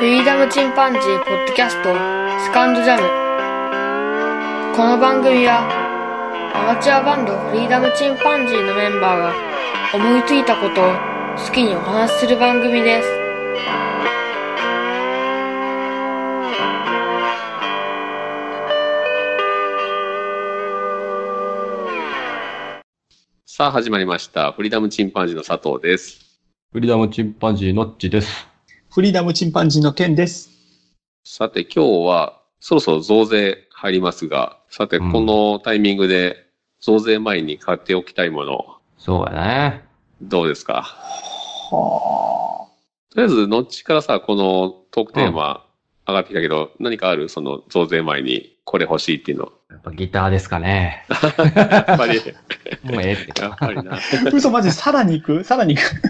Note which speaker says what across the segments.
Speaker 1: フリーダムチンパンジーポッドキャストセカンドジャムこの番組はアマチュアバンドフリーダムチンパンジーのメンバーが思いついたことを好きにお話しする番組です
Speaker 2: さあ始まりました。フリーダムチンパンジーの佐藤です。
Speaker 3: フリーダムチンパンジーのっちです。
Speaker 4: フリーダムチンパンジーの件です。
Speaker 2: さて今日はそろそろ増税入りますが、さて
Speaker 3: うん
Speaker 2: このタイミングで増税前に買っておきたいもの、
Speaker 3: そうやね。
Speaker 2: どうですか？
Speaker 4: は
Speaker 2: とりあえず、のっちからさ、このトークテーマ上がってきたけど、何かある？その増税前にこれ欲しいっていうの。
Speaker 3: やっぱギターですかね。
Speaker 2: やっぱり、
Speaker 3: もうええって。
Speaker 2: やっぱりな。
Speaker 4: あ。嘘マジさらに行く？さらに行く？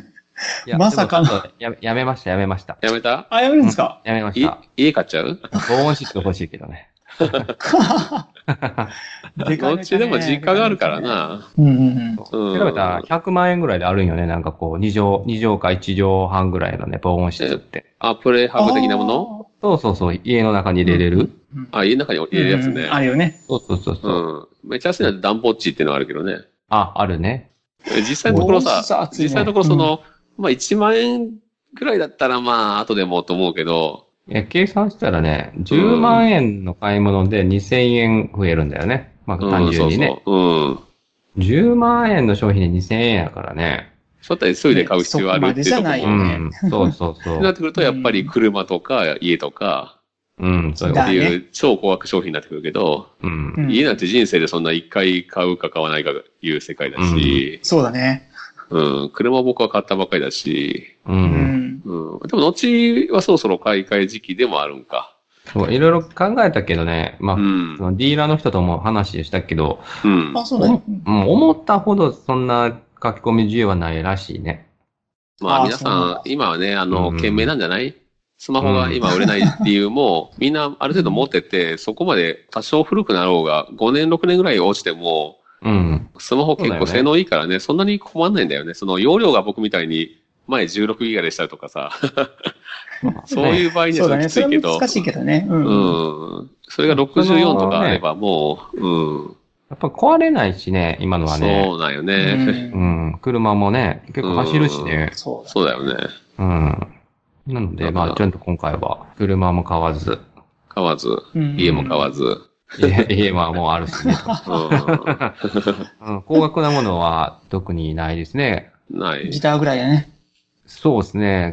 Speaker 3: いや
Speaker 4: まさかの
Speaker 3: でもちょっとやめやめました、やめました。
Speaker 2: やめた？
Speaker 4: あ、やめるんですか、
Speaker 2: い
Speaker 3: やめました。
Speaker 2: 家買っちゃう？
Speaker 3: 防音室欲しいけどね。
Speaker 4: でかい
Speaker 2: どっちでも実家があるから。な。
Speaker 4: うんうんうん。
Speaker 2: うん
Speaker 3: 調べたら100万円ぐらいであるんよね。なんかこう、2畳、2畳か1畳半ぐらいのね、防音室って。
Speaker 2: あ、プレイハブ的なもの？
Speaker 3: そうそうそう、家の中に入れれる。
Speaker 2: あ、家の中に入れるやつね。
Speaker 4: あるよね。
Speaker 3: そうそうそうそう。
Speaker 2: うん。めっちゃ安いのはダンボッチっていうのがあるけどね。
Speaker 3: あ、あるね。
Speaker 2: え実際のところさ
Speaker 4: 大き、さ熱いね
Speaker 2: 実際のところその、まあ1万円ぐらいだったらまあ後でもと思うけど、
Speaker 3: え、計算したらね、10万円の買い物で2000円増えるんだよね。まあ
Speaker 2: うん、
Speaker 3: 単純にね。
Speaker 2: そうそう。うん。
Speaker 3: 10万円の商品で2000円やからね。
Speaker 2: そうだったら急いで買う必要あるっていうところ
Speaker 4: ねそこまでじゃないよね
Speaker 3: うん。そうそうそ
Speaker 2: ってなっ
Speaker 3: う。
Speaker 2: てくると、やっぱり車とか家とか、
Speaker 3: うん、そういう
Speaker 4: だ
Speaker 2: っていう超高額商品になってくるけど、
Speaker 3: うん
Speaker 4: う。ん
Speaker 2: 家なんて人生でそんな一回買うか買わないかいう世界だし、
Speaker 4: そうだね。
Speaker 2: うん、車も僕は買ったばっかりだし、
Speaker 3: う。
Speaker 4: うんん。
Speaker 2: うん、でも後はそろそろ買い替え時期でもあるんか。
Speaker 3: そう、いろいろ考えたけどね、まあ、
Speaker 2: うん
Speaker 3: そ。のディーラーの人とも話したけど、
Speaker 2: うん。
Speaker 4: あ、そうだね。
Speaker 3: うん、思ったほどそんな書き込み自由はないらしいね。
Speaker 2: まあ
Speaker 4: あ
Speaker 2: 皆さん今はね、あの、
Speaker 3: うん
Speaker 2: 懸命なんじゃない？スマホが今売れない理由も、みんなある程度持ってて、そこまで多少古くなろうが、5年、6年ぐらい落ちても、
Speaker 3: うん。
Speaker 2: スマホ結構性能いいからね、そんなに困んないんだよね。その容量が僕みたいに、前16ギガでしたとかさ、そう
Speaker 3: う。
Speaker 2: いう場合にはきついけど、
Speaker 4: れは難しいけどね。う。
Speaker 2: うんん。それが64とかあればもう、うん。
Speaker 3: やっぱ壊れないしね、今のはね。
Speaker 2: そうだよ
Speaker 4: う
Speaker 2: ね。
Speaker 3: うんん。車もね、結構走るしね。
Speaker 4: そうだ。
Speaker 2: そうだよね。
Speaker 3: うん。なので、まあ、ちゃんと今回は、車も買わず、
Speaker 2: 買わず、
Speaker 4: うん
Speaker 2: 家も買わず。
Speaker 3: 家家はもうあるしね。
Speaker 2: う
Speaker 3: うん、高額なものは特にないですね。
Speaker 2: ん。ない
Speaker 4: ギ。ターぐらいだね。
Speaker 3: そうですね。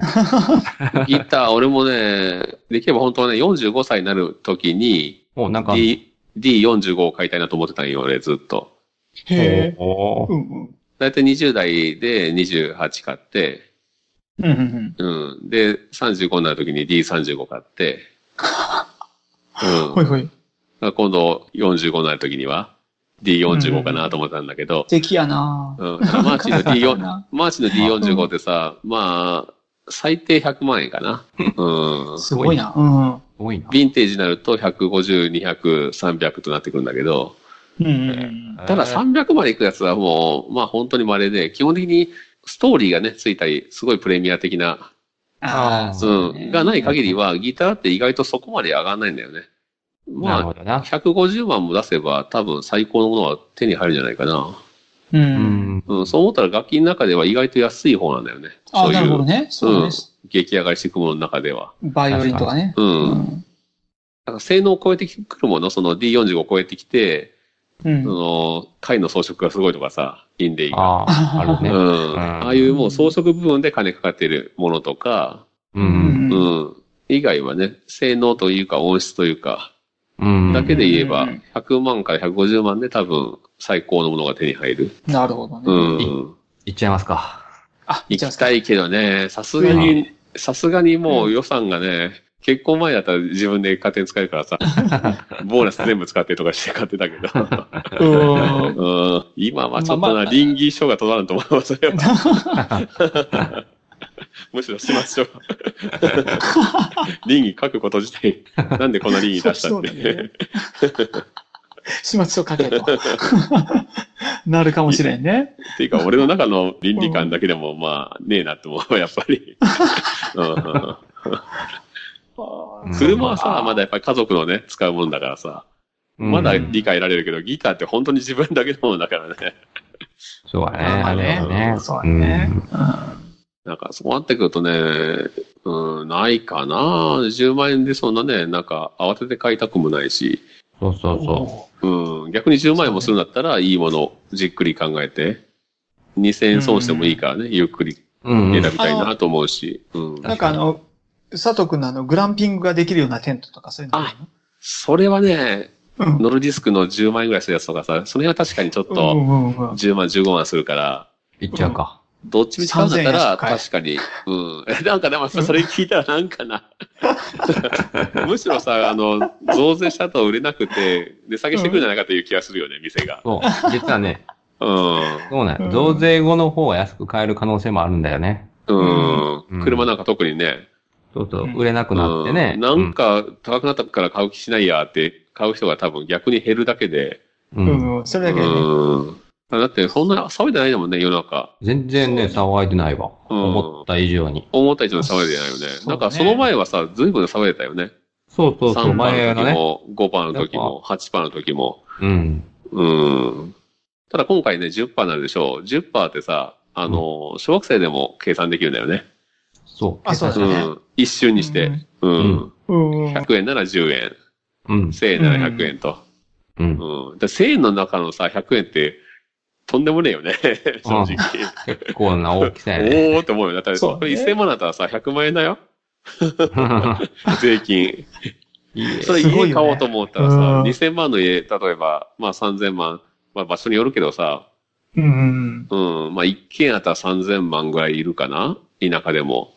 Speaker 2: ギター、俺もね、できれば本当はね、45歳になる時に、
Speaker 3: もうなんか、
Speaker 2: D、D45 を買いたいなと思ってたんよ、俺ずっと。
Speaker 4: へえ。
Speaker 2: だいたい20代で28買って、
Speaker 4: うんうん
Speaker 2: うん。で、35になる時に D35 買って、うん。
Speaker 4: うん。ほいほい。
Speaker 2: 今度45になる時には D45 かなと思ったんだけど、
Speaker 4: 素敵やな
Speaker 2: うん。マーチンの D4、
Speaker 4: な
Speaker 2: マーチンの D45 ってさ、まあ、最低100万円かな。うん。
Speaker 4: すごいな。うん。
Speaker 3: 多いな。
Speaker 2: ヴィンテージになると150、200、300となってくるんだけど、
Speaker 4: うんうん
Speaker 2: ただ300までいくやつはもう、まあ本当に稀で、基本的にストーリーがね、ついたり、すごいプレミア的な、
Speaker 4: ああ、
Speaker 3: う
Speaker 2: ん、がない限りは、ギターって意外とそこまで上がんないんだよね。まあ、
Speaker 3: なるほどな。
Speaker 2: 150万も出せば多分最高のものは手に入るんじゃないかな。
Speaker 4: う。
Speaker 3: うんん。
Speaker 2: うん、そう思ったら楽器の中では意外と安い方なんだよね。
Speaker 4: ああ、
Speaker 2: そういう、
Speaker 4: なるほどね。そうです。
Speaker 2: 激上がりしていくものの中では。
Speaker 4: バイオリンとかね。
Speaker 2: うん。
Speaker 4: うん。
Speaker 2: だから性能を超えてくるもの、その D45 を超えてきて、
Speaker 4: うん
Speaker 2: そ。の、貝の装飾がすごいとかさ、インディが。
Speaker 3: ああ、ある
Speaker 2: う
Speaker 3: ね。
Speaker 2: ん。ああいうもう装飾部分で金かかっているものとか、
Speaker 3: う。
Speaker 4: うんん
Speaker 2: うん。以外はね、性能というか音質というか、
Speaker 3: うん。
Speaker 2: だけで言えば
Speaker 4: うん、
Speaker 2: 100万から150万で多分最高のものが手に入る。
Speaker 4: なるほど
Speaker 2: う
Speaker 4: ね。
Speaker 2: ん。
Speaker 3: いっちゃいますか。
Speaker 4: あ、
Speaker 2: 行きたいけどね、さすがに、さすがにもう予算がね、結婚前だったら自分で家庭使えるからさ、ボーナス全部使ってとかして買ってたけど、
Speaker 4: うん。
Speaker 2: うん、今はちょっとな、
Speaker 4: まあまあ
Speaker 2: 倫理書が取らんと思います、それは。むしろしましょう。倫理書くこと自体、なんでこんな倫理出したって。
Speaker 4: ね。始末書書けと。なるかもしれんね。
Speaker 2: っていうか、俺の中の倫理観だけでも、まあ、ねえなって思う、やっぱり。うんうん
Speaker 3: うん
Speaker 2: 車はさ、まだやっぱり家族のね、使うもんだからさ、まだ理解得られるけど、ギターって本当に自分だけのものだからね。
Speaker 3: そうだね。
Speaker 4: まあね
Speaker 3: ね
Speaker 4: そうだね。
Speaker 2: なんか、そうなってくるとね、うん、ないかな。10万円でそんなね、なんか、慌てて買いたくもないし、
Speaker 3: そうそうそ
Speaker 2: うん、逆に10万円もするんだったら、いいものをじっくり考えて、2000円損してもいいからね、ゆっくり
Speaker 3: う。うんうん。
Speaker 2: 選びたいなと思うし、うん。
Speaker 4: なんかあの、佐藤くんのあの、グランピングができるようなテントとかそういうのある
Speaker 2: それはね、
Speaker 4: のうん
Speaker 2: ノルディスクの10万円ぐらいするやつとかさ、その辺は確かにちょっ
Speaker 4: うん
Speaker 2: と
Speaker 4: うんうんうん
Speaker 2: 10万、15万するから、
Speaker 3: いっちゃうか。
Speaker 2: どっちみち買うんだった
Speaker 4: 3000円
Speaker 2: ら、確かに。うん。なんかでも、それ聞いたらなんかな。むしろさ、あの、増税した後売れなくて、値下げしてくるんじゃないかという気がするよね、店が。
Speaker 3: そう。実はね、
Speaker 2: うん。
Speaker 3: そうね
Speaker 4: うん。
Speaker 3: 増税後の方が安く買える可能性もあるんだよね。
Speaker 2: うん。
Speaker 3: うん
Speaker 2: 車なんか特にね。
Speaker 3: そうそう
Speaker 4: う。ん
Speaker 3: 売れなくなってね。
Speaker 2: うんなんか高くなったから買う気しないやって買う人が多分逆に減るだけで。
Speaker 3: う
Speaker 4: ん。それだけでね。
Speaker 2: うん。だってそんな騒いでないんだもんね、世の中。
Speaker 3: 全然ね、騒いでないわ。
Speaker 2: うん
Speaker 3: 思った以上に。
Speaker 2: 思った以上に騒いでないよね。
Speaker 4: そうね
Speaker 2: なんかその前はさ、随分騒いでたよね。
Speaker 3: そうそうそう。
Speaker 2: 3パー
Speaker 3: 前の
Speaker 2: 時も、5パーの時も、8パーの時も。
Speaker 3: うん。
Speaker 2: うん。ただ今回ね、10パーになるでしょう。10パーってさ、あの、小学生でも計算できるんだよね。
Speaker 3: そう。
Speaker 4: あそうだね
Speaker 2: うん。一瞬にして。うん。
Speaker 3: うん
Speaker 4: うんうん。
Speaker 2: 100円なら10円。
Speaker 3: うん。
Speaker 2: 1000円なら100円と。
Speaker 3: うん。
Speaker 2: うん。で1000円の中のさ、100円って、とんでもねえよね。正直。
Speaker 3: 結構な大きさやね。
Speaker 2: おーって思うよ。だって、これ1000万だったらさ、100万円だよ。税金。
Speaker 3: いいね
Speaker 2: それ家買おうと思ったらさ、
Speaker 4: うん
Speaker 2: 2000万の家、例えば、まあ3000万、まあ場所によるけどさ、
Speaker 4: うんうん。
Speaker 2: うん、まあ一軒あったら3000万ぐらいいるかな？田舎でも。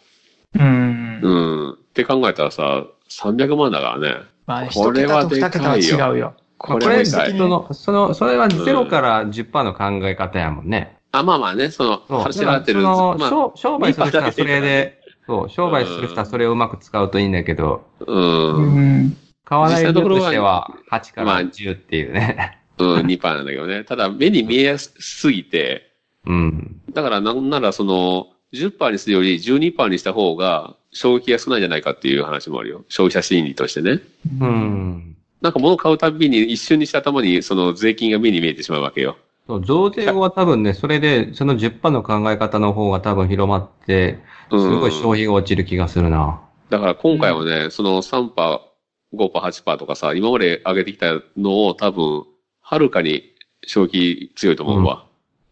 Speaker 4: うん。
Speaker 2: うん。って考えたらさ、300万だからね。
Speaker 4: まあ、
Speaker 2: これは
Speaker 4: 一桁と二桁は違うよ。
Speaker 2: これ。
Speaker 3: その、その、それは0から10%の考え方やもんね。
Speaker 2: あ、まあまあね、その、
Speaker 3: そう。
Speaker 2: 話が合ってる。
Speaker 3: その、
Speaker 2: まあ、
Speaker 3: 商商売する人はそれで、そう、商売する人はそれをうまく使うといいんだけど、
Speaker 2: うん。
Speaker 4: うん。
Speaker 3: 買わない人としては8か
Speaker 2: まあ
Speaker 3: ら10っていうね。
Speaker 2: うん、2%なんだけどね。ただ、目に見えやすぎて、
Speaker 3: うん。
Speaker 2: だからなんならその、10%にするより12%にした方が、衝撃が少ないんじゃないかっていう話もあるよ。消費者心理としてね。
Speaker 3: う。ん。
Speaker 2: なんか物を買うたびに一瞬にして頭にその税金が目に見えてしまうわけよ。
Speaker 3: そう、増税後は多分ね、それで、その10%の考え方の方が多分広まって、す
Speaker 2: うん。
Speaker 3: ごい消費が落ちる気がするな。
Speaker 2: だから今回もね、その3%、5%、8%とかさ、今まで上げてきたのを多分、はるかに消費強いと思うわ。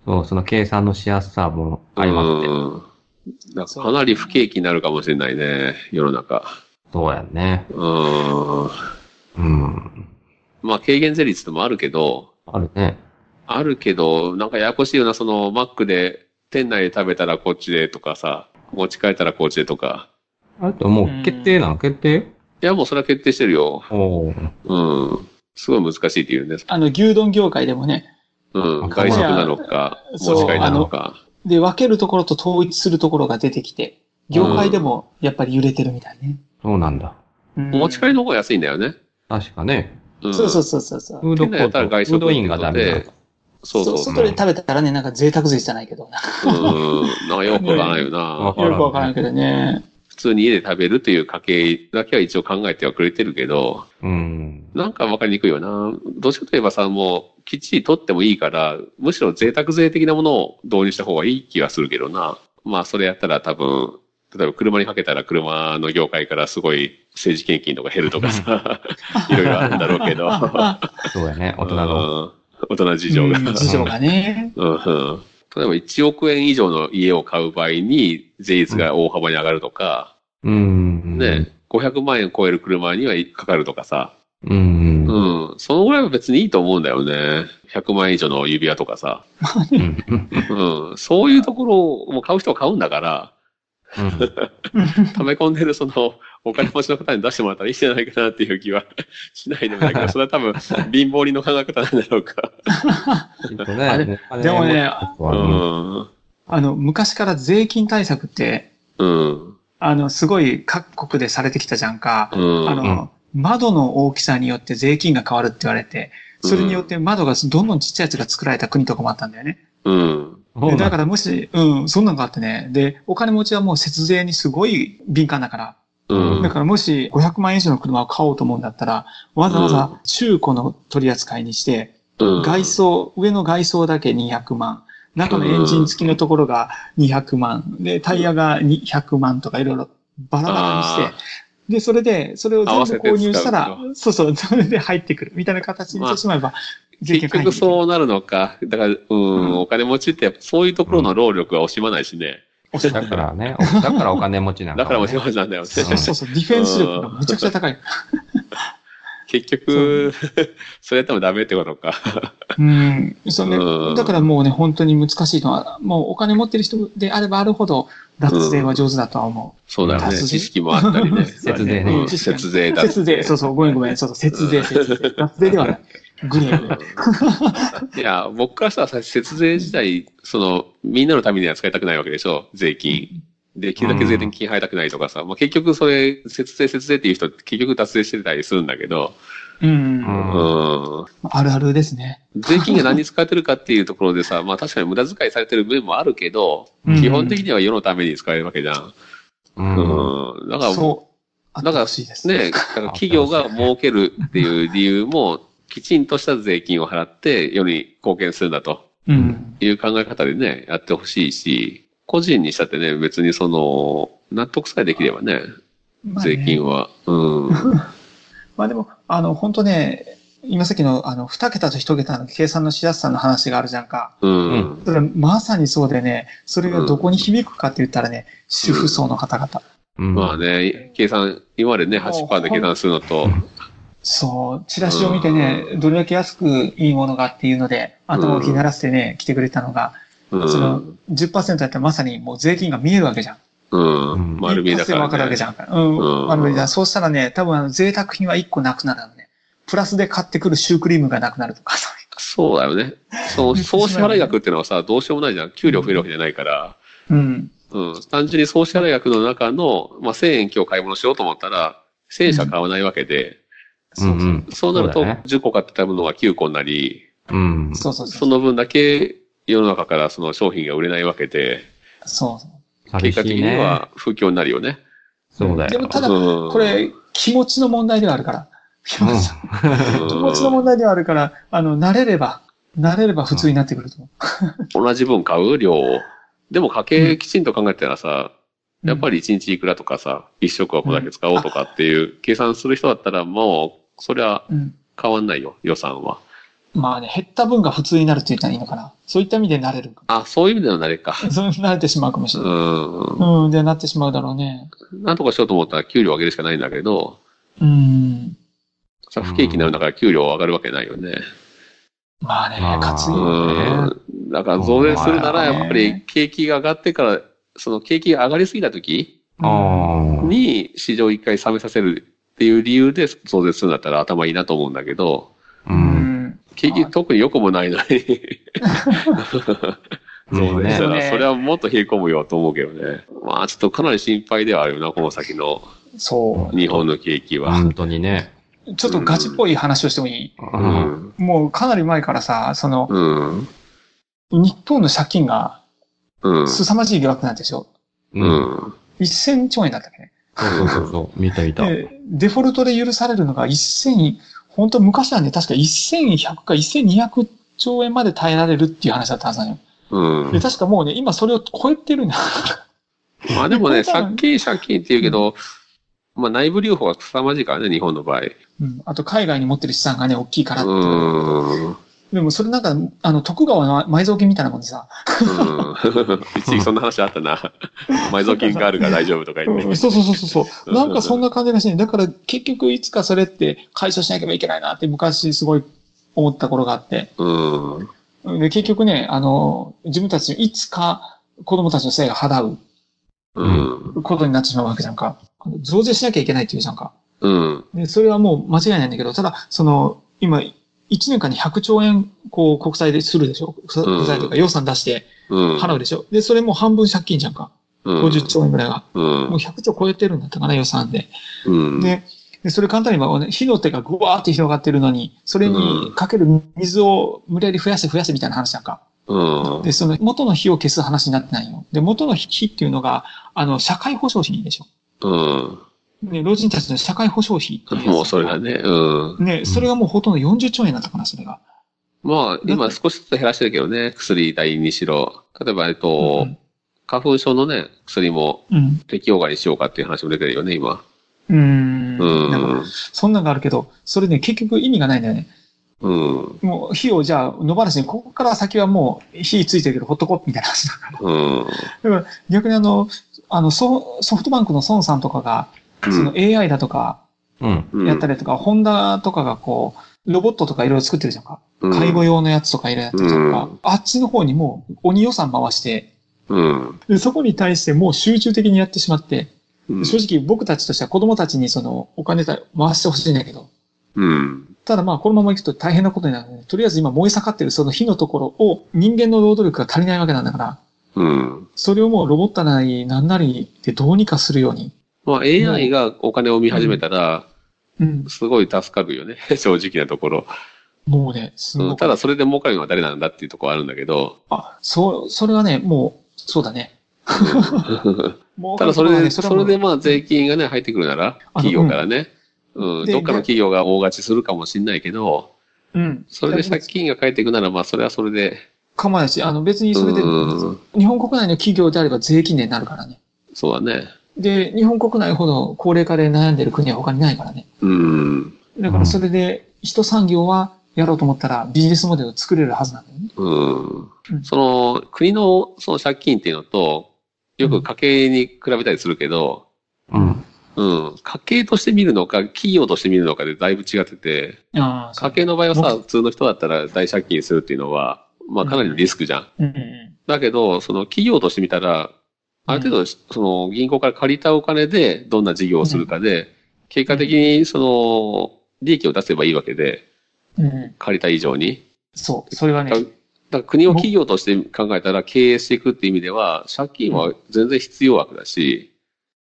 Speaker 3: そう、その計算のしやすさも相まって。
Speaker 2: うん。だからかなり不景気になるかもしれないね、世の中。
Speaker 3: そうやね。
Speaker 2: うん。
Speaker 3: うん。
Speaker 2: まあ、軽減税率でもあるけど、
Speaker 3: あるね。
Speaker 2: あるけど、なんかややこしいような、その、マックで、店内で食べたらこっちでとかさ、持ち帰ったらこっちでとか。
Speaker 3: あともう決定なの決定？
Speaker 2: いや、もうそれは決定してるよ。
Speaker 3: おー
Speaker 2: うん。すごい難しいって言うんです。
Speaker 4: あの、牛丼業界でもね、
Speaker 2: うん。
Speaker 3: あ
Speaker 2: 外食なのか、持ち帰りなのか。
Speaker 4: で、分けるところと統一するところが出てきて、業界でもやっぱり揺れてるみたいね。
Speaker 3: そうなんだ。
Speaker 4: うん
Speaker 2: 持ち帰りの方が安いんだよね。
Speaker 3: 確かね。
Speaker 2: うん。
Speaker 4: そうそうそうそうそう。
Speaker 3: フードコ
Speaker 2: 店内だったら
Speaker 3: ート、
Speaker 2: 外食
Speaker 3: フードインがダメなんだ。
Speaker 2: そうそうそう。
Speaker 4: 外で食べたらね、なんか贅沢税じゃないけど、
Speaker 2: うん。なんかよくわからないよな。
Speaker 4: よくわからんけどね。
Speaker 2: 普通に家で食べるっていう家計だけは一応考えてはくれてるけど、
Speaker 3: うん。
Speaker 2: なんかわかりにくいよな。どっちかといえばさ、もう、きっちり取ってもいいから、むしろ贅沢税的なものを導入した方がいい気がするけどな。まあ、それやったら多分、例えば車にかけたら車の業界からすごい政治献金とか減るとかさ、いろいろあるんだろうけど。
Speaker 3: そうやね。大人の。
Speaker 2: うん大人事情が。
Speaker 4: うん事情がね。
Speaker 2: うんうん例えば1億円以上の家を買う場合に税率が大幅に上がるとか、
Speaker 3: うん。
Speaker 2: ね、500万円超える車にはかかるとかさ、
Speaker 3: うん。
Speaker 2: う
Speaker 3: うん。
Speaker 2: ん、そのぐらいは別にいいと思うんだよね。100万円以上の指輪とかさ、
Speaker 3: うん。
Speaker 2: うん、そういうところをもう買う人は買うんだから、溜め込んでるそのお金持ちの方に出してもらったらいいんじゃないかなっていう気はしないでもないけど、それは多分貧乏人の考え方なんだろうか。
Speaker 4: でもねあの、昔から税金対策って、
Speaker 2: うん、
Speaker 4: あの、すごい各国でされてきたじゃんか。
Speaker 2: うん。
Speaker 4: あの、窓の大きさによって税金が変わるって言われて、それによって窓がどんどんちっちゃいやつが作られた国とかもあったんだよね。
Speaker 2: うん。
Speaker 4: だからもし、うん、そんなのがあってね。で、お金持ちはもう節税にすごい敏感だから、
Speaker 2: うん。
Speaker 4: だからもし500万円以上の車を買おうと思うんだったら、わざわざ中古の取り扱いにして、
Speaker 2: うん。
Speaker 4: 外装、上の外装だけ200万、中のエンジン付きのところが200万、で、タイヤが200万とかいろいろバラバラにして。
Speaker 2: あ、
Speaker 4: で、それで、それを全部購入したらそうそう、それで入ってくる。みたいな形にしてしまえば、税金
Speaker 2: 結局そうなるのか。だから、うん、
Speaker 4: うん
Speaker 2: お金持ちってそういうところの労力は惜しまないしね。
Speaker 3: だからね、だからお金持ちなん
Speaker 2: だから
Speaker 3: も
Speaker 2: 惜しまなんだよね。
Speaker 3: そう
Speaker 4: そうそう、ディフェンス力がむちゃくちゃ高い。
Speaker 2: 結局、それやってもダメってことか。
Speaker 4: うん。それ
Speaker 2: うん
Speaker 4: だからもうね、本当に難しいのは、もうお金持ってる人であればあるほど、脱税は上手だとは思
Speaker 2: そうだよね。
Speaker 4: 脱税
Speaker 2: 知識もあったりね。
Speaker 3: 節税ね
Speaker 2: うん節税
Speaker 4: う。
Speaker 2: だ。
Speaker 4: 節税、そうそう、ごめんごめん、そうそう、節税、節税。脱税ではない。グレーグレー。
Speaker 2: いや、僕からしたらさ、節税自体、その、みんなのためには使いたくないわけでしょ？税金。できるだけ税金払いたくないとかさ、まあ結局それ、節税節税っていう人って結局脱税してたりするんだけど、
Speaker 4: うん。
Speaker 2: うん。
Speaker 4: あるあるですね。
Speaker 2: 税金が何に使われてるかっていうところでさ、まあ確かに無駄遣いされてる面もあるけど、
Speaker 4: うん
Speaker 2: 基本的には世のために使えるわけじゃん。
Speaker 3: う。
Speaker 2: うんん。だから、
Speaker 4: そう。
Speaker 2: だから
Speaker 4: ほしいです。
Speaker 2: ね、だから企業が儲けるっていう理由も、きちんとした税金を払って世に貢献するんだと
Speaker 4: うん。
Speaker 2: いう考え方でね、やってほしいし、個人にしたってね、別にその、納得さえできればね、
Speaker 4: まあね
Speaker 2: 税金は。うん。
Speaker 4: まあでも、あの、本当ね、今さっきの、あの、二桁と一桁の計算のしやすさの話があるじゃんか。
Speaker 2: うん。
Speaker 4: それまさにそうでね、それがどこに響くかって言ったらね、主婦層の方々。
Speaker 3: うん
Speaker 2: まあね、計算、今までね、8%で計算するのと、
Speaker 4: そう、チラシを見てね、どれだけ安くいいものがっていうので、頭をひならせてね、来てくれたのが、
Speaker 2: うん。
Speaker 4: その10%やったらまさにもう税金が見えるわけじゃん。
Speaker 2: うん。丸見えだから、ね。
Speaker 4: わかるわけじゃん。うん。
Speaker 2: うん
Speaker 4: 丸見えだ。そうしたらね、多分あの贅沢品は1個なくなるのね。プラスで買ってくるシュークリームがなくなるとか、そ う
Speaker 2: そうだよね。その、総支払い額っていうのはさ、どうしようもないじゃん。給料増えるわけじゃないから。
Speaker 4: うん。
Speaker 2: うん。単純に総支払い額の中の、まあ、1000円今日買い物しようと思ったら、1000円しか買わないわけで、
Speaker 3: うんうん。
Speaker 2: そうなると、
Speaker 3: ね
Speaker 2: 10個買ってたものが9個になり、
Speaker 3: うん。
Speaker 4: そうそうそ。
Speaker 2: そうの分だけ世の中からその商品が売れないわけで、
Speaker 4: そうそう。
Speaker 3: 寂
Speaker 2: 結果的に。は不況になるよね。
Speaker 3: そうだよ。
Speaker 4: でもただ、
Speaker 2: うん
Speaker 4: これ、気持ちの問題ではあるから。気持ち
Speaker 2: うん
Speaker 4: 気持ちの問題ではあるから、あの、慣れれば、慣れれば普通になってくると思
Speaker 2: 同じ分買う量を。でも家計きちんと考えてたらさ、
Speaker 4: う。
Speaker 2: やっぱり1日いくらとかさ、1食はこれだけ使おうとかっていう計算する人だったらもう、そりゃ
Speaker 4: うん、うん。
Speaker 2: 変わんないよ、予算は。
Speaker 4: まあね、減った分が普通になるって言ったらいいのかな。そういった意味で慣れる。
Speaker 2: あ、そういう意味での慣れか。
Speaker 4: そう慣れてしまうかもしれ
Speaker 2: う
Speaker 4: ない。
Speaker 2: ん。
Speaker 4: うん、で、なってしまうだろうね。
Speaker 2: なんとかしようと思ったら給料上げるしかないんだけど、
Speaker 4: うん。
Speaker 2: さ、不景気になるんだから給料上がるわけないよね。
Speaker 4: まあね
Speaker 3: まあ、
Speaker 2: う
Speaker 4: 活用。
Speaker 2: ん。だから増税するならやっぱり景気が上がってから、その景気が上がりすぎた時
Speaker 3: ああ。
Speaker 2: に市場を一回冷めさせるっていう理由で増税するんだったら頭いいなと思うんだけど、
Speaker 3: う。
Speaker 4: うんん。
Speaker 2: 景気特に良くもないのに、
Speaker 3: もうね
Speaker 2: 増税した
Speaker 4: ね
Speaker 2: らそれはもっと冷え込むよと思うけどね。まあちょっとかなり心配ではあるよな、この先の
Speaker 4: そ
Speaker 2: 日本の景気は。
Speaker 3: 本当にね。
Speaker 4: う。ちょっとガチっぽい話をしてもいい、
Speaker 2: う
Speaker 3: うん。
Speaker 2: ん。
Speaker 4: もうかなり前からさ、その、
Speaker 2: うん。
Speaker 4: 日本の借金が
Speaker 2: うん。
Speaker 4: 凄まじい疑惑なんですよ。
Speaker 2: う
Speaker 3: うん。
Speaker 2: ん。
Speaker 4: 1000兆円だったっけね。
Speaker 3: そうそうそう。見た見た。
Speaker 4: で、デフォルトで許されるのが1000、本当昔はね、確か1100か1200兆円まで耐えられるっていう話だったはずなのよ。
Speaker 2: うん
Speaker 4: で、。確かもうね、今それを超えてるんだ。
Speaker 2: まあでもね、借金借金って言うけど、まあ内部留保は凄まじいからね、日本の場合。
Speaker 4: うん。あと海外に持ってる資産がね、大きいからって。
Speaker 2: うん。
Speaker 4: でもそれなんか、あの、徳川の埋蔵金みたいなもんでさ。
Speaker 2: うん。一時期そんな話あったな。埋蔵金があるから大丈夫とか言って。
Speaker 4: そうそうそうそうそう。なんかそんな感じがして、だから結局いつかそれって解消しなければいけないなって昔すごい思った頃があって。
Speaker 2: うん。
Speaker 4: で、結局ね、あの、自分たちいつか子供たちのせいが払う
Speaker 2: うん。
Speaker 4: ことになってしまうわけじゃんか。増税しなきゃいけないっていうじゃんか。
Speaker 2: うん。
Speaker 4: で、それはもう間違いないんだけど、ただ、その、今、1年間に100兆円、こう、国債でするでしょ？国債とか予算出して
Speaker 2: うん。
Speaker 4: 払うでしょ？で、それもう半分借金じゃんか。
Speaker 2: うん。
Speaker 4: 50兆円ぐらいが。
Speaker 2: うん
Speaker 4: もう。100兆超えてるんだったかな、予算で。
Speaker 2: うん。
Speaker 4: で、でそれ簡単に言えば、火の手がぐわーって広がってるのに、それにかける水を無理やり増やせ増やせみたいな話なんか。
Speaker 2: うん。
Speaker 4: で、その元の火を消す話になってないよ。で、元の火っていうのが、あの、社会保障費でしょ？
Speaker 2: うん。
Speaker 4: ね、老人たちの社会保障費
Speaker 2: もうそれがね、うん。
Speaker 4: ね、それがもうほとんど40兆円だったかな、それが。
Speaker 2: まあ、今少しずつ減らしてるけどね、薬代にしろ。例えば、えっと、花粉症のね、薬も
Speaker 4: うん。
Speaker 2: 適用外にしようかっていう話も出てるよね、今。
Speaker 4: うん。
Speaker 2: う
Speaker 4: うん。なん。そんなんがあるけど、それね、結局意味がないんだよね。
Speaker 2: うん。
Speaker 4: もう、火をじゃあ、野放しに、ここから先はもう、火ついてるけど、ほっとこみたいな話だから。
Speaker 2: うん。
Speaker 4: だから、逆にあの、あの、ソソフトバンクの孫さんとかが、その AI だとか、やったりとか、ホンダとかがこう、ロボットとかいろいろ作ってるじゃんか。
Speaker 2: うん
Speaker 4: 介護用のやつとかいろいろやってるじゃんか。
Speaker 2: うん
Speaker 4: あっちの方にもう鬼予算回して、
Speaker 2: うん。
Speaker 4: でそこに対してもう集中的にやってしまって、
Speaker 2: うん。
Speaker 4: 正直僕たちとしては子供たちにそのお金た回してほしいんだけど、
Speaker 2: うん。
Speaker 4: ただまあこのまま行くと大変なことになるので、とりあえず今燃え盛ってるその火のところを人間の労働力が足りないわけなんだから、
Speaker 2: うん。
Speaker 4: それをもうロボットなりなんなりでどうにかするように。
Speaker 2: まあ AI がお金を見始めたら、
Speaker 4: うん。
Speaker 2: すごい助かるよね。正直なところ。
Speaker 4: もうね、すごく。
Speaker 2: うんただそれで儲かるのは誰なんだっていうところはあるんだけど。
Speaker 4: あ、そう、それはね、もう、そうだね。
Speaker 2: ただそれで、それでまあ税金がね、入ってくるなら、企業からね。うん。
Speaker 4: で
Speaker 2: どっかの企業が大勝ちするかもしれないけど、
Speaker 4: うん。
Speaker 2: それで借金が返ってくるなら、まあそれはそれで、
Speaker 4: 構わないし、あの別にそれで、
Speaker 2: うん
Speaker 4: 日本国内の企業であれば税金でになるからね。
Speaker 2: そうだね。
Speaker 4: で、日本国内ほど高齢化で悩んでる国は他にないからね。
Speaker 2: うん。
Speaker 4: だからそれで、一産業はやろうと思ったらビジネスモデルを作れるはずなんだよね。
Speaker 2: うん
Speaker 4: うん
Speaker 2: その、国のその借金っていうのと、よく家計に比べたりするけど、
Speaker 3: うん。
Speaker 2: うん、家計として見るのか、企業として見るのかでだいぶ違ってて、
Speaker 4: あ
Speaker 2: 家計の場合はさ、
Speaker 4: も
Speaker 2: 普通の人だったら大借金するっていうのは、まあかなりのリスクじゃん。
Speaker 4: うんうん
Speaker 2: だけど、その企業として見たら、ある程度、その銀行から借りたお金でどんな事業をするかで、結果的にその利益を出せばいいわけで。借りた以上に。
Speaker 4: そう。それはね、
Speaker 2: だから国を企業として考えたら経営していくっていう意味では、借金は全然必要枠だし、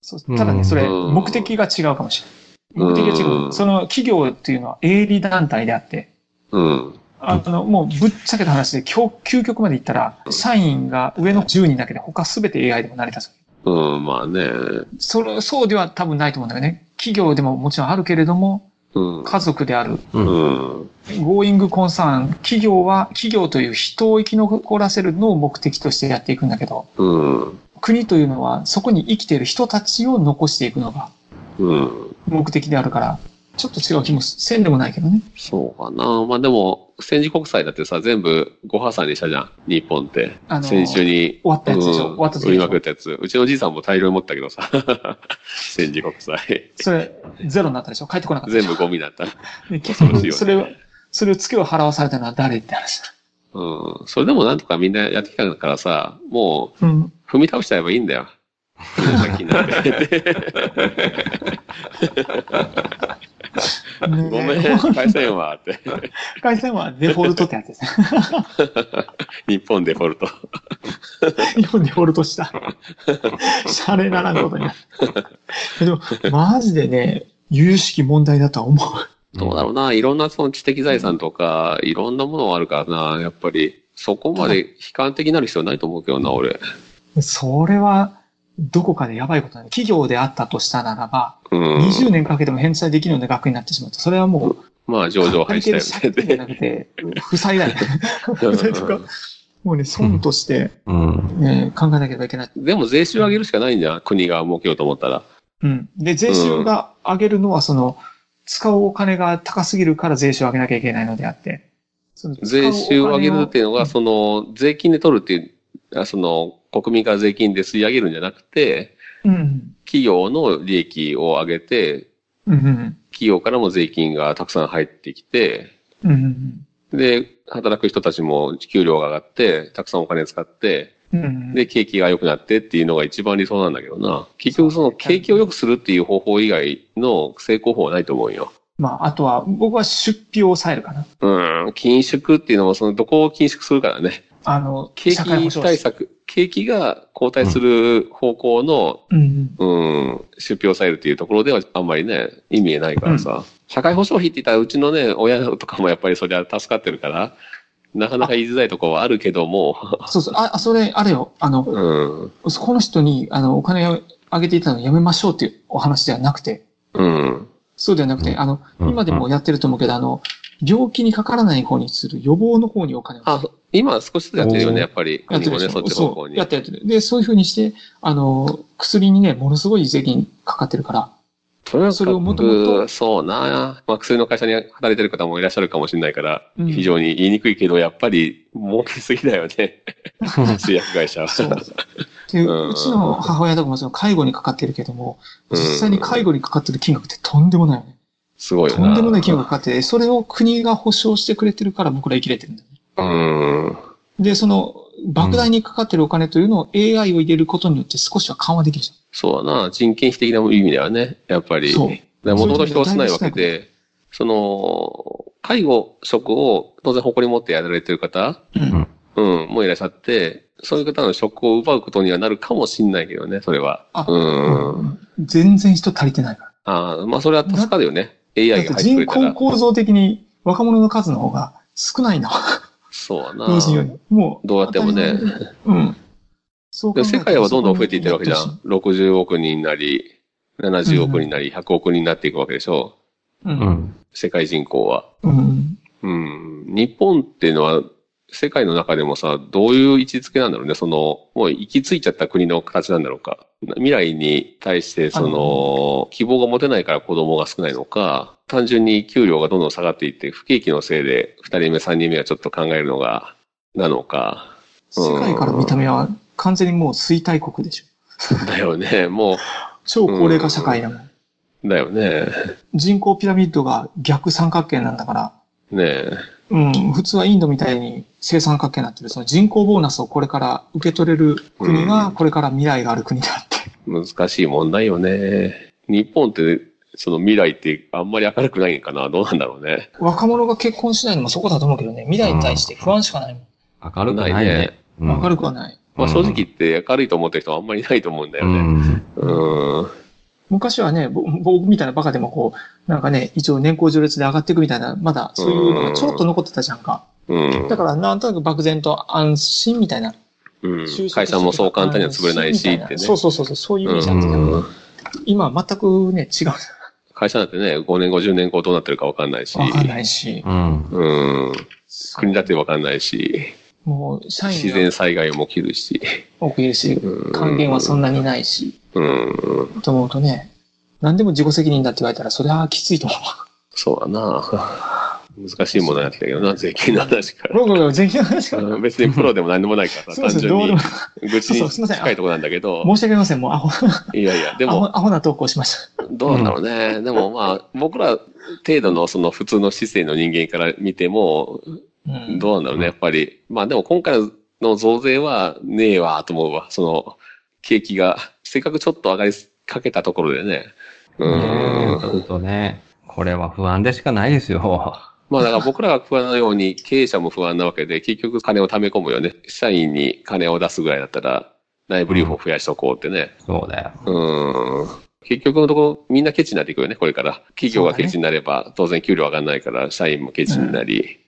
Speaker 4: そうただね、それ、
Speaker 2: うん
Speaker 4: 目的が違うかもしれない。目的が違
Speaker 2: うん
Speaker 4: う。その企業っていうのは営利団体であって、
Speaker 2: うん。
Speaker 4: あの、もうぶっちゃけた話で、究究極まで言ったら、社員が上の10人だけで他すべて AI でも成り立つ。
Speaker 2: うん、まあね。
Speaker 4: それ、そうでは多分ないと思うんだよね。企業でももちろんあるけれども、
Speaker 2: うん。
Speaker 4: 家族である、
Speaker 3: う。
Speaker 2: うんん。
Speaker 4: ゴーイングコンサーン、企業は、企業という人を生き残らせるのを目的としてやっていくんだけど、
Speaker 2: うん。
Speaker 4: 国というのは、そこに生きている人たちを残していくのが
Speaker 2: うん。
Speaker 4: 目的であるから、ちょっと違う気もせんでもないけどね。
Speaker 2: そうかな。まあでも、戦時国債だってさ、全部ご破産にしたじゃん。日本って。
Speaker 4: あの
Speaker 2: 先週に。
Speaker 4: 終わったやつでしょ？
Speaker 2: うん
Speaker 4: 終わった時
Speaker 2: 売りまくったやつ。うちのじいさんも大量に持ったけどさ。戦時国債。
Speaker 4: それ、ゼロになったでしょ？帰ってこなかった
Speaker 2: 全部ゴミだった。
Speaker 4: で結局、
Speaker 2: ね
Speaker 4: それを、それを月を払わされたのは誰って話だ。
Speaker 2: うん。それでもなんとかみんなやってきたからさ、も
Speaker 4: う
Speaker 2: 踏み倒しちゃえばいいんだよ。借金なんて。ごめん、返せんわって。
Speaker 4: 回線はデフォルトってやつですね。
Speaker 2: 日本デフォルト。
Speaker 4: 日本デフォルトした。シャレならんことになる。でも、マジでね、有識問題だとは思
Speaker 2: どうだろうな。いろんなその知的財産とか、いろんなものがあるからな。やっぱり、そこまで悲観的になる必要ないと思うけどな、俺。
Speaker 4: う。それは、どこかでやばいことなの。企業であったとしたならば、
Speaker 2: うん。
Speaker 4: 20年かけても返済できるような額になってしまうと、それはもう、
Speaker 2: まあ、上場廃止だよ
Speaker 4: 借金じゃなくて、負債だよね。負債とか、もうね、損として、
Speaker 3: うん。
Speaker 4: ね、考えなければいけない。
Speaker 2: でも税収上げるしかないんじゃん。国が儲けようと思ったら。
Speaker 4: うん。で、税収が上げるのは、その、使うお金が高すぎるから税収を上げなきゃいけないのであって、
Speaker 2: 税収を上げるっていうのが、
Speaker 4: 使
Speaker 2: その、税金で取るっていう、あその、国民から税金で吸い上げるんじゃなくて、
Speaker 4: うん。
Speaker 2: 企業の利益を上げて、
Speaker 4: うんうん
Speaker 2: 企業からも税金がたくさん入ってきて、
Speaker 4: うん。
Speaker 2: で、働く人たちも給料が上がって、たくさんお金使って。で、景気が良くなってっていうのが一番理想なんだけどな。結局その景気を良くするっていう方法以外の成功法はないと思うよ。
Speaker 4: まあ、あとは、僕は出費を抑えるかな。
Speaker 2: うん、緊縮っていうのもそのどこを緊縮するからね。
Speaker 4: あの、
Speaker 2: 景気。対策、景気が後退する方向の、
Speaker 4: うん
Speaker 2: うん、出費を抑えるっていうところではあんまりね、意味ないからさ。社会保障費って言ったらうちのね、親とかもやっぱりそりゃ助かってるから、なかなか言いづらいところはあるけども、
Speaker 4: そうそう。あ、あそれ、あれよ。あの、
Speaker 2: うん、
Speaker 4: この人に、あの、お金を挙げていたのをやめましょうっていうお話ではなくて、
Speaker 2: うん。
Speaker 4: そうではなくて、あの、
Speaker 3: うん
Speaker 4: 今でもやってると思うけど、あの、病気にかからない方にする予防の方にお金を
Speaker 2: あ、今少しずつやってるよね、やっぱり。
Speaker 4: やってるでしょ？
Speaker 2: ね、そっちの方向に
Speaker 4: そう、や。ってるやってる。で、そういう風にして、あの、薬にね、ものすごい税金かかってるから、
Speaker 2: とにか
Speaker 4: それをもともと
Speaker 2: く、そうな、まあ、薬の会社に働いてる方もいらっしゃるかもしれないから、
Speaker 4: うん
Speaker 2: 非常に言いにくいけど、やっぱり儲けすぎだよね。製薬会社は。
Speaker 4: そう。で、
Speaker 2: う
Speaker 4: ちの母親とかもその介護にかかってるけども、
Speaker 2: うん
Speaker 4: 実際に介護にかかってる金額ってとんでもないよね。
Speaker 2: すごいよな。
Speaker 4: とんでもない金額かかってて、それを国が保証してくれてるから僕ら生きれてるんだよね。
Speaker 2: うん。
Speaker 4: で、その、莫大にかかってるお金というのを AI を入れることによって少しは緩和できるじ
Speaker 2: そうだな。人件費的な意味ではね、やっぱり。
Speaker 4: そう
Speaker 2: もともと人が少ないわけで、その、介護職を当然誇り持ってやられてる方、
Speaker 4: ゃん。
Speaker 2: うん、もいらっしゃって、そういう方の職を奪うことにはなるかもしんないけどね、それは。
Speaker 4: あ
Speaker 2: うん。
Speaker 4: うん。全然人足りてないから。
Speaker 2: ああ、まあそれは助かるよね。
Speaker 4: だ
Speaker 2: AI が入ってくれ
Speaker 4: 人
Speaker 2: たら
Speaker 4: 口。構造的に若者の数の方が少ないな。
Speaker 2: そうやな。
Speaker 4: もう。
Speaker 2: どうやってもね。
Speaker 4: うん。そう
Speaker 2: 世界はどんどん増えていってるわけじゃん。60億人になり、70億人になり、100億人になっていくわけでしょ。
Speaker 4: にう。
Speaker 3: うんん。
Speaker 2: 世界人口は。
Speaker 4: うん。
Speaker 2: うん。日本っていうのは、世界の中でもさ、どういう位置づけなんだろうね。その、もう行き着いちゃった国の形なんだろうか。未来に対して、その、希望が持てないから子供が少ないのか、単純に給料がどんどん下がっていって、不景気のせいで、二人目、三人目はちょっと考えるのが、なのか。
Speaker 4: 世界から見た目は完全にもう衰退国でしょ。
Speaker 2: だよね。も
Speaker 4: 超高齢化社会だもん。
Speaker 2: う、だよね。
Speaker 4: 人口ピラミッドが逆三角形なんだから、
Speaker 2: ねえ。
Speaker 4: うん、普通はインドみたいに正三角形になってる、その人口ボーナスをこれから受け取れる国が、これから未来がある国であって。
Speaker 2: 難しい問題よね。日本って、その未来ってあんまり明るくないんかなどうなんだろうね。
Speaker 4: 若者が結婚しないのもそこだと思うけどね、未来に対して不安しかないもん。
Speaker 3: 明るくないね。うん
Speaker 4: 明るくはない。
Speaker 2: まあ正直言って明るいと思ってる人はあんまりいないと思うんだよ
Speaker 3: う
Speaker 2: ね。
Speaker 3: ん。
Speaker 2: うん。
Speaker 4: 昔はね、ぼ僕みたいなバカでもこう、なんかね、一応年功序列で上がっていくみたいな、まだそういうのがちょろっと残ってたじゃんか。
Speaker 2: うん。
Speaker 4: だからなんとなく漠然と安心みたいな。
Speaker 2: うん会社もそう簡単には潰れないしってね。
Speaker 4: そうそうそうそう、そういうイメージあったけど、
Speaker 2: うん
Speaker 4: 今は全くね、違う。
Speaker 2: 会社なんてね、5年後、10年後どうなってるかわかんないし。
Speaker 4: わかんないし。
Speaker 3: うん。
Speaker 2: うん。国だってわかんないし、
Speaker 4: もう、社員
Speaker 2: 自
Speaker 4: が
Speaker 2: 然災害も起きるし。
Speaker 4: 多くいるし、
Speaker 2: うん
Speaker 4: 還元はそんなにないし、
Speaker 2: うん。
Speaker 4: と思うとね、何でも自己責任だって言われたら、それはきついと思う。
Speaker 2: そうだな。難しいものになってきたけどな、税金の話から。
Speaker 4: ごめんごめん、全然の話から。
Speaker 2: うん別にプロでも何でもないから単純に。愚痴に
Speaker 4: そうそうすいません
Speaker 2: 近いところなんだけど、
Speaker 4: 申し訳ありません、もうアホ、
Speaker 2: いやいや、でも、
Speaker 4: アホな投稿しました。
Speaker 2: どうなんだろうね。でもまあ、僕ら程度のその普通の姿勢の人間から見ても、
Speaker 4: うん。
Speaker 2: どうなんだろうね、やっぱり。まあでも今回の増税はねえわ、と思うわ。その、景気が、せっかくちょっと上がりかけたところでね。う
Speaker 3: ね
Speaker 2: ん。
Speaker 3: えほんとね。これは不安でしかないですよ。
Speaker 2: まあだから僕らが不安なように経営者も不安なわけで、結局金を貯め込むよね。社員に金を出すぐらいだったら、内部留保を増やしとこうってね。
Speaker 3: そうだよ。
Speaker 2: うん。結局のところ、みんなケチになっていくよね、これから。企業がケチになれば、当然給料上がんないから、社員もケチになり。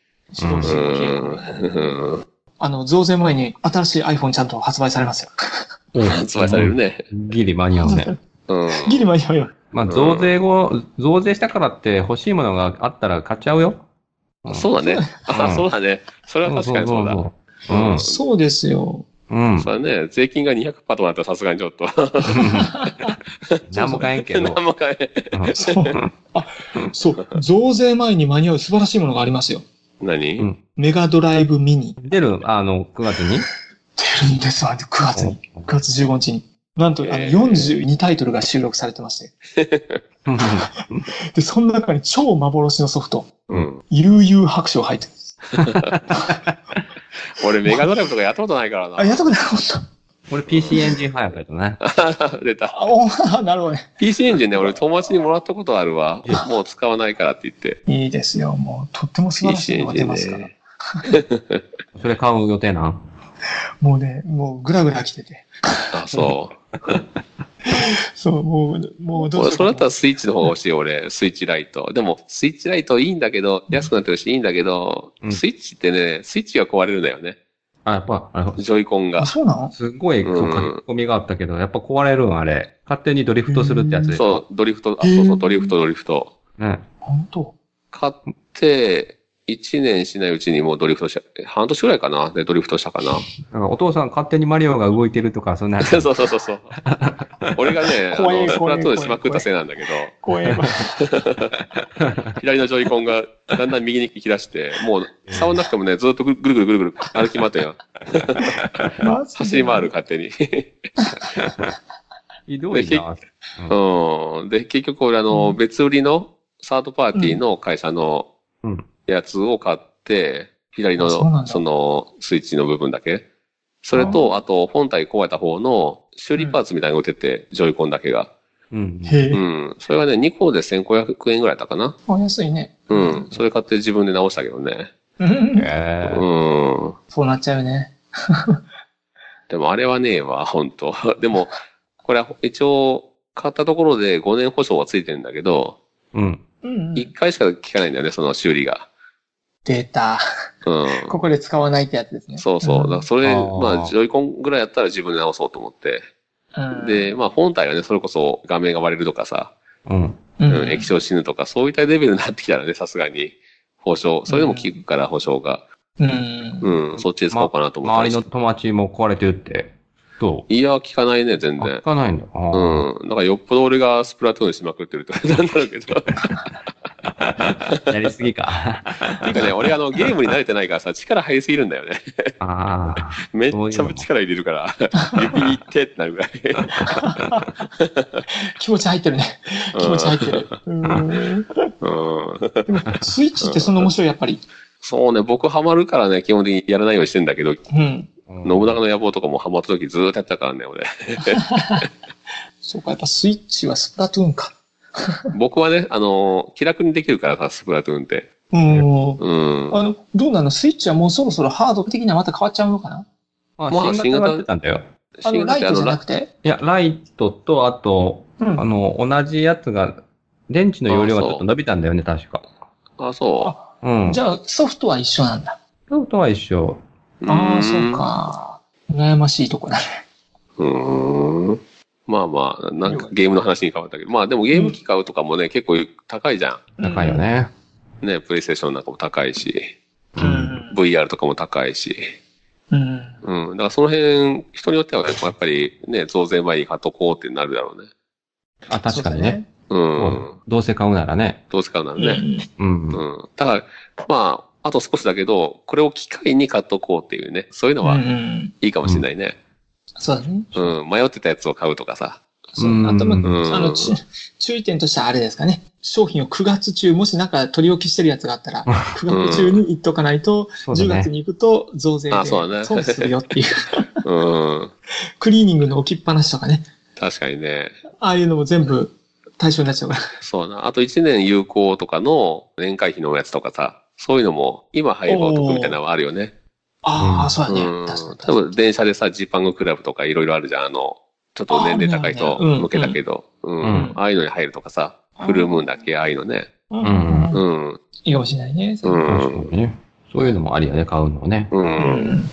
Speaker 2: う。
Speaker 4: あの、増税前に新しい iPhone ちゃんと発売されますよ。
Speaker 2: 発売されるね。
Speaker 3: ギリ間に合うね。
Speaker 2: うん。
Speaker 4: ギリ間に合うよ。
Speaker 3: まあ、増税後、増税したからって欲しいものがあったら買っちゃうよ。ん
Speaker 2: そうだね。あ、
Speaker 3: うん
Speaker 2: そうだね。それは確かにそうだ。
Speaker 3: そうそうそう
Speaker 4: そうですよ。
Speaker 3: うん。うん。
Speaker 2: そうだね。税金が200%とかだったらさすがにちょっと。
Speaker 3: 何も買えんけど。
Speaker 2: 何も買え
Speaker 3: うん
Speaker 4: そう。あ、そう。増税前に間に合う素晴らしいものがありますよ。
Speaker 2: 何、
Speaker 3: うん
Speaker 4: メガドライブミニ。
Speaker 3: 出る、あの、9月に？
Speaker 4: 出るんですわ、9月に。9月15日に。なんと、あの、
Speaker 2: えー
Speaker 4: 42タイトルが収録されてまして。で、その中に超幻のソフト、
Speaker 2: うん。
Speaker 4: イルユー白書入ってるんです。
Speaker 2: 俺メガドライブとかやったことないからな。
Speaker 4: あ、やったことない、ほんと。
Speaker 3: 俺 PC エンジン早かったね。
Speaker 2: 出た。
Speaker 4: あ、おなるほどね。
Speaker 2: PC エンジンね、俺友達にもらったことあるわ。もう使わないからって言って。
Speaker 4: いいですよ。もう、とっても素晴らしいのが
Speaker 2: エンジン
Speaker 4: 出ますから。
Speaker 2: ね。
Speaker 3: それ買う予定なん？
Speaker 4: もうね、もうぐらぐら来てて。
Speaker 2: あ、そう。
Speaker 4: そう、もう、もうどう
Speaker 2: それだったらスイッチの方が欲しい、俺。スイッチライト。でも、スイッチライトいいんだけど、安くなってるしいいんだけど、
Speaker 3: うん
Speaker 2: スイッチってね、スイッチが壊れるんだよね。
Speaker 3: あ、やっぱ、あの、
Speaker 2: ジョイコンが
Speaker 4: あ、。そうなの？
Speaker 3: すごい
Speaker 2: うん
Speaker 3: 書き込みがあったけど、やっぱ壊れるん、あれ。勝手にドリフトするってやつでしょ？
Speaker 2: そう、ドリフト、あ、そうそう、ドリフト、ドリフト。
Speaker 3: ね。
Speaker 4: 本当？
Speaker 2: 買って、1年しないうちにもうドリフトした、半年ぐらいかなで、ドリフトしたかな。
Speaker 3: なんかお父さん勝手にマリオが動いてるとか、そんな。
Speaker 2: そうそうそうそう。俺がね、あ
Speaker 4: 怖い
Speaker 2: の、スプ
Speaker 4: 怖い
Speaker 2: ラトゥーンしまくったせいなんだけど、
Speaker 4: 怖えわ。
Speaker 2: 左のジョイコンがだんだん右に行き出して、もう触んなくてもね、ずっとぐるぐるぐるぐる歩き回ったよ。走り回る、勝手に。
Speaker 3: ひどいな。
Speaker 2: うん。で、結局俺あの、別売りのサードパーティーの会社の
Speaker 3: うん。
Speaker 2: やつを買って、左の
Speaker 4: あそ
Speaker 2: そのスイッチの部分だけ。それと、あと本体壊れた方の修理パーツみたいなのが売ってて、ジョイコンだけが。
Speaker 3: うん。
Speaker 4: へえ
Speaker 2: う。ん。それがね、2個で1500円ぐらいだったかな。
Speaker 4: あ、安いね。
Speaker 2: うん。それ買って自分で直したけどね。
Speaker 4: うん。そうなっちゃうよね。
Speaker 2: でもあれはねえわ、本当 でも、これは一応、買ったところで5年保証はついてるんだけど、
Speaker 3: うん。
Speaker 4: うん
Speaker 2: 1回しか効かないんだよね、その修理が。
Speaker 4: データ。
Speaker 2: うん。
Speaker 4: ここで使わないってやつですね。
Speaker 2: そうそう。だからそれ、
Speaker 3: あー
Speaker 2: まあ、ジョイコンぐらいやったら自分で直そうと思って。
Speaker 4: うん
Speaker 2: で、まあ、本体はね、それこそ画面が割れるとかさ、
Speaker 3: うん。
Speaker 4: う
Speaker 2: うんん、液晶死ぬとか、そういったレベルになってきたらね、さすがに、保証、それでも効くから、保証が。
Speaker 4: うん。
Speaker 2: うん、そっちで使おうかなと思って
Speaker 3: 周りの友達も壊れてるって。ど
Speaker 2: いや、効かないね、全
Speaker 3: うあ、
Speaker 2: 然
Speaker 3: 聞。かないんだ。あー
Speaker 2: うん。だからよっぽど俺がスプラトゥーンしまくってるって感じなんだろうけど。
Speaker 3: やりすぎか。
Speaker 2: ていうかね、俺あの、ゲームに慣れてないからさ、力入りすぎるんだよね。
Speaker 3: ああ。
Speaker 2: めっちゃ力入れるから、指いってってなるぐらい。
Speaker 4: 気持ち入ってるね。気持ち入ってる。うん。
Speaker 2: うん。
Speaker 4: スイッチってそんな面白い、やっぱり。
Speaker 2: そうね、僕ハマるからね、基本的にやらないようにしてんだけど、
Speaker 4: うん。
Speaker 3: 信
Speaker 2: 信長の野望とかもハマった時ずーっとやってたからね、俺。
Speaker 4: そうか、やっぱスイッチはスプラトゥーンか。
Speaker 2: 僕はね、あのー気楽にできるからさ、スプラトゥーンって。
Speaker 4: うん。
Speaker 2: うん。
Speaker 4: あの、どうなの？スイッチはもうそろそろハード的にはまた変わっちゃうのかな？
Speaker 3: あ、
Speaker 2: まあ
Speaker 3: 新型がやってたんだよ。
Speaker 4: あの、ライトじゃな
Speaker 2: ラ
Speaker 4: くて
Speaker 3: いや、ライトと、あと、
Speaker 4: うん
Speaker 3: あの、同じやつが、電池の容量がちょっと伸びたんだよね、確か。
Speaker 2: あ、そ
Speaker 4: あ、
Speaker 3: うん。
Speaker 4: じゃあ、ソフトは一緒なんだ。
Speaker 3: そうとは一緒。
Speaker 2: う。
Speaker 4: ああ、
Speaker 2: ん
Speaker 4: そう。か。羨ましいとこだね。
Speaker 2: うーん。まあまあ、なんかゲームの話に変わったけど、まあでもゲーム機買うとかもね、結構高いじゃ
Speaker 3: 高いよね。
Speaker 2: ん。ね、プレイステーションなんかも高いし、
Speaker 4: う
Speaker 3: うん
Speaker 4: ん。
Speaker 2: VR とかも高いし。
Speaker 4: うん。
Speaker 2: うん。だからその辺、人によってはやっぱりね、増税前に買っとこうってなるだろうね。
Speaker 3: あ、確かにね。
Speaker 2: う。
Speaker 3: うんん。どうせ買うならね。
Speaker 2: どう使うなら
Speaker 4: ね。
Speaker 2: ね。
Speaker 3: うん。
Speaker 2: う
Speaker 3: うん
Speaker 2: ん。だから、まあ、あと少しだけど、これを機会に買っとこうっていうね、そういうの
Speaker 4: うん。
Speaker 2: は
Speaker 4: うん。
Speaker 2: いいかもしれないね。
Speaker 4: そうだね。
Speaker 2: うん。迷ってたやつを買うとかさ。
Speaker 4: そう
Speaker 3: うん
Speaker 4: あと、ま
Speaker 2: うん
Speaker 4: あの、ち注意点としてはあれですかね。商品を9月中、もしなんか取り置きしてるやつがあったら、9月中に言っとかないと、10
Speaker 3: そうだね
Speaker 4: 月に行くと増税で
Speaker 2: あそうだね
Speaker 4: 損するよっていう。
Speaker 2: うん。
Speaker 4: クリーニングの置きっぱなしとかね。
Speaker 2: 確かにね。
Speaker 4: ああいうのも全部対象になっちゃうから。
Speaker 2: そうだな。あと1年有効とかの年会費のやつとかさ、そういうのも今入ればお得みたいなのはあるよね。
Speaker 4: ああ、そうだね。
Speaker 2: うん。
Speaker 4: 確かに。
Speaker 2: 多分電車でさ、ジーパングクラブとかいろいろあるじゃん。あの、ちょっと年齢高い人向けだけど。うん。
Speaker 3: うん
Speaker 2: ああいうのに入るとかさ、フルムーンだっけ？ああいうのね。
Speaker 4: うん
Speaker 3: うん。
Speaker 4: いいかもしれないね。
Speaker 2: うん。
Speaker 3: そういうのもありやね、買うのね。
Speaker 2: う。
Speaker 4: うんん。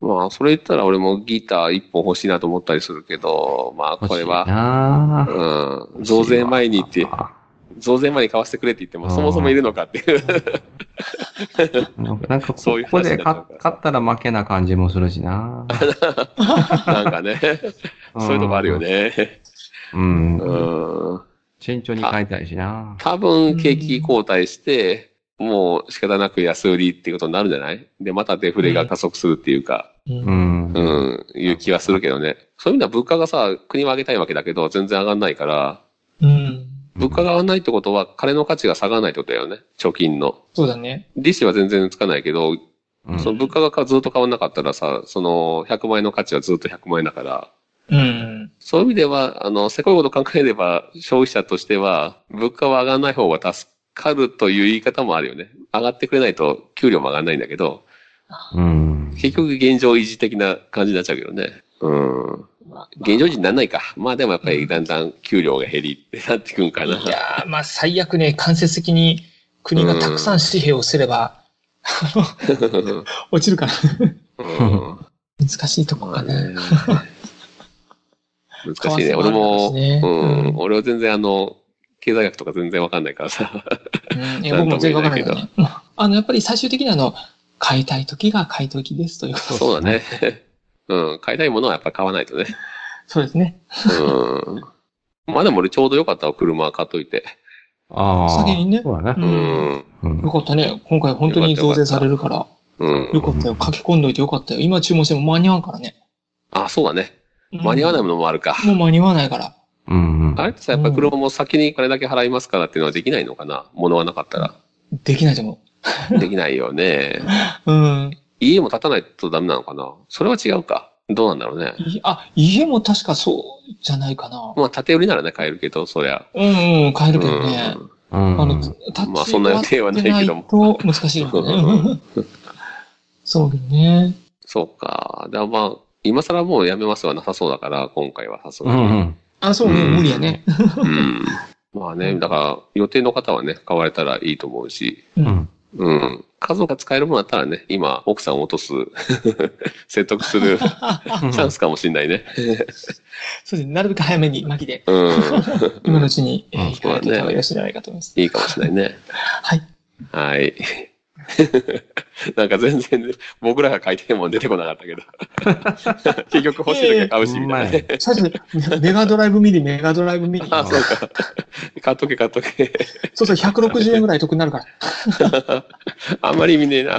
Speaker 2: まあ、それ言ったら俺もギター一本欲しいなと思ったりするけど、まあ、これは、
Speaker 3: な
Speaker 2: うん。増税前にって、増税前に買わせてくれって言っても、
Speaker 3: うん
Speaker 2: そもそもいるのかっていう。
Speaker 3: なんか、
Speaker 2: そういう
Speaker 3: ここで買
Speaker 2: 話になっ
Speaker 3: たら負けな感じもするしな。
Speaker 2: なんかね、そういうとこあるよ。ね。
Speaker 3: うん。
Speaker 2: うん。
Speaker 3: 慎重に買いたいしな。
Speaker 2: 多分、景気後退して、もう仕方なく安売りっていうことになるんじゃない？で、またデフレが加速するっていうか、
Speaker 4: う。
Speaker 3: うんん。
Speaker 2: うん、いう気はするけどね。そういう意味では物価がさ、国は上げたいわけだけど、全然上がんないから、
Speaker 4: うん。
Speaker 2: 物価が上がんないってことは、金の価値が下がらないってことだよね。貯金の。
Speaker 4: そうだね。
Speaker 2: 利子は全然つかないけど、
Speaker 3: うん
Speaker 2: その物価がずっと変わんなかったらさ、その100万円の価値はずっと100万円だから、
Speaker 4: うん。
Speaker 2: そういう意味では、あの、せこいこと考えれば、消費者としては、物価は上がらない方が助かるという言い方もあるよね。上がってくれないと給料も上がらないんだけど、
Speaker 3: うん。
Speaker 2: 結局現状維持的な感じになっちゃうけどね。うん。現状維持にならないか。まあでもやっぱりだんだん給料が減りってなってくんかな。
Speaker 4: いやーまあ最悪ね、間接的に国がたくさん紙幣をすれば、落ちるかな。
Speaker 2: うん。
Speaker 4: 難しいとこかね。
Speaker 2: 難しいね。俺も、うん
Speaker 4: うん。
Speaker 2: 俺は全然あの、経済学とか全然わかんないからさ。
Speaker 4: 僕も全然わからないけどね。あの、やっぱり最終的にあの、買いたい時が買い時ですということ
Speaker 2: そうだね。うん。買いたいものはやっぱ買わないとね。
Speaker 4: そうですね。
Speaker 2: うん。まあでも俺ちょうどよかったわ、車買っといて。
Speaker 3: ああ。
Speaker 4: 先にね
Speaker 3: そうだね。
Speaker 4: う
Speaker 2: うん
Speaker 4: よかったね。今回本当に増税されるから。
Speaker 2: うん。
Speaker 4: よかったよ。書き込んどいてよかったよ。今注文しても間に合わんからね。
Speaker 2: あ、そうだね。間に合わないものもあるか。
Speaker 4: もう間に合わないから。
Speaker 3: うんうん。
Speaker 2: あれ？ってさ、やっぱり車も先にこれだけ払いますからっていうのはできないのかな？物はなかったら。
Speaker 4: できないと思
Speaker 2: できないよね。
Speaker 4: う。うん。
Speaker 2: 家も建たないとダメなのかな？それは違うか。どうなんだろうね。
Speaker 4: いあ、家も確かそうじゃないかな。
Speaker 2: まあ、建て売りならね、買えるけど、そりゃ。
Speaker 4: うんうん、買えるけどね。
Speaker 3: うん
Speaker 4: あの、タッチ
Speaker 2: まあそんな予定はないけども
Speaker 4: と難しいよね。そうだね。
Speaker 2: そうか。でもまあ、今更もうやめますはなさそうだから、今回はさす
Speaker 3: う
Speaker 2: がに。
Speaker 3: んうん。
Speaker 4: あ、そうね、
Speaker 2: うん
Speaker 4: 無理やね。
Speaker 2: うん。まあね、だから、予定の方はね、買われたらいいと思うし、
Speaker 4: う。
Speaker 3: うんん。
Speaker 2: うん。家族が使えるものだったらね、今、奥さんを落とす、説得する チャンスかもしれないね。
Speaker 4: そうですね。なるべく早めに、巻きで、
Speaker 2: うん。
Speaker 4: 今のうちに、え
Speaker 3: うん
Speaker 4: ー、控えていた方がよろしいんじゃないかと思います。
Speaker 2: いいかもしれないね。
Speaker 4: はい。
Speaker 2: はい。なんか全然、僕らが書いてるもん出てこなかったけど。結局欲しい時は買うし、みたいなね。
Speaker 4: 最初に、メガドライブミニ、メガドライブミニ。
Speaker 2: あ、そうか。買っとけ、買っとけ。
Speaker 4: そうそう、160円ぐらい得になるから。
Speaker 2: あんまり意味ねえな。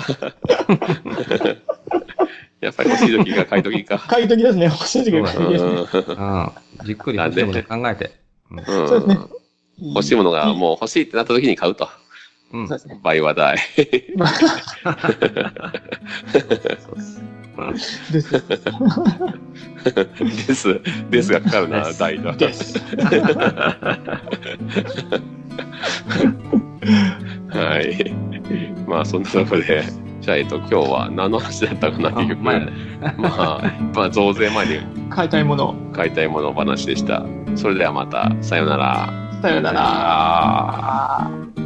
Speaker 2: やっぱり欲しい時が買い時か。
Speaker 4: 買い時ですね。欲しい時が買い時ですね。
Speaker 3: うん。じっくり欲しいもの考えて。うん
Speaker 2: うん
Speaker 4: そうですね
Speaker 2: 欲しいものがもう欲しいってなった時に買うと。
Speaker 3: うん。
Speaker 4: そうですね。
Speaker 2: 倍は大。
Speaker 4: です。
Speaker 2: です。ですがかかるな大だ。
Speaker 4: です。
Speaker 2: はい。まあ、そんなところで、じゃあ、えっと、今日は何の話だったかな、結局。
Speaker 3: あ前ね
Speaker 2: まあ、まあ、増税前に
Speaker 4: 買いたいもの。
Speaker 2: 買いたいもの話でした。それではまた、さようなら。
Speaker 4: さよなら。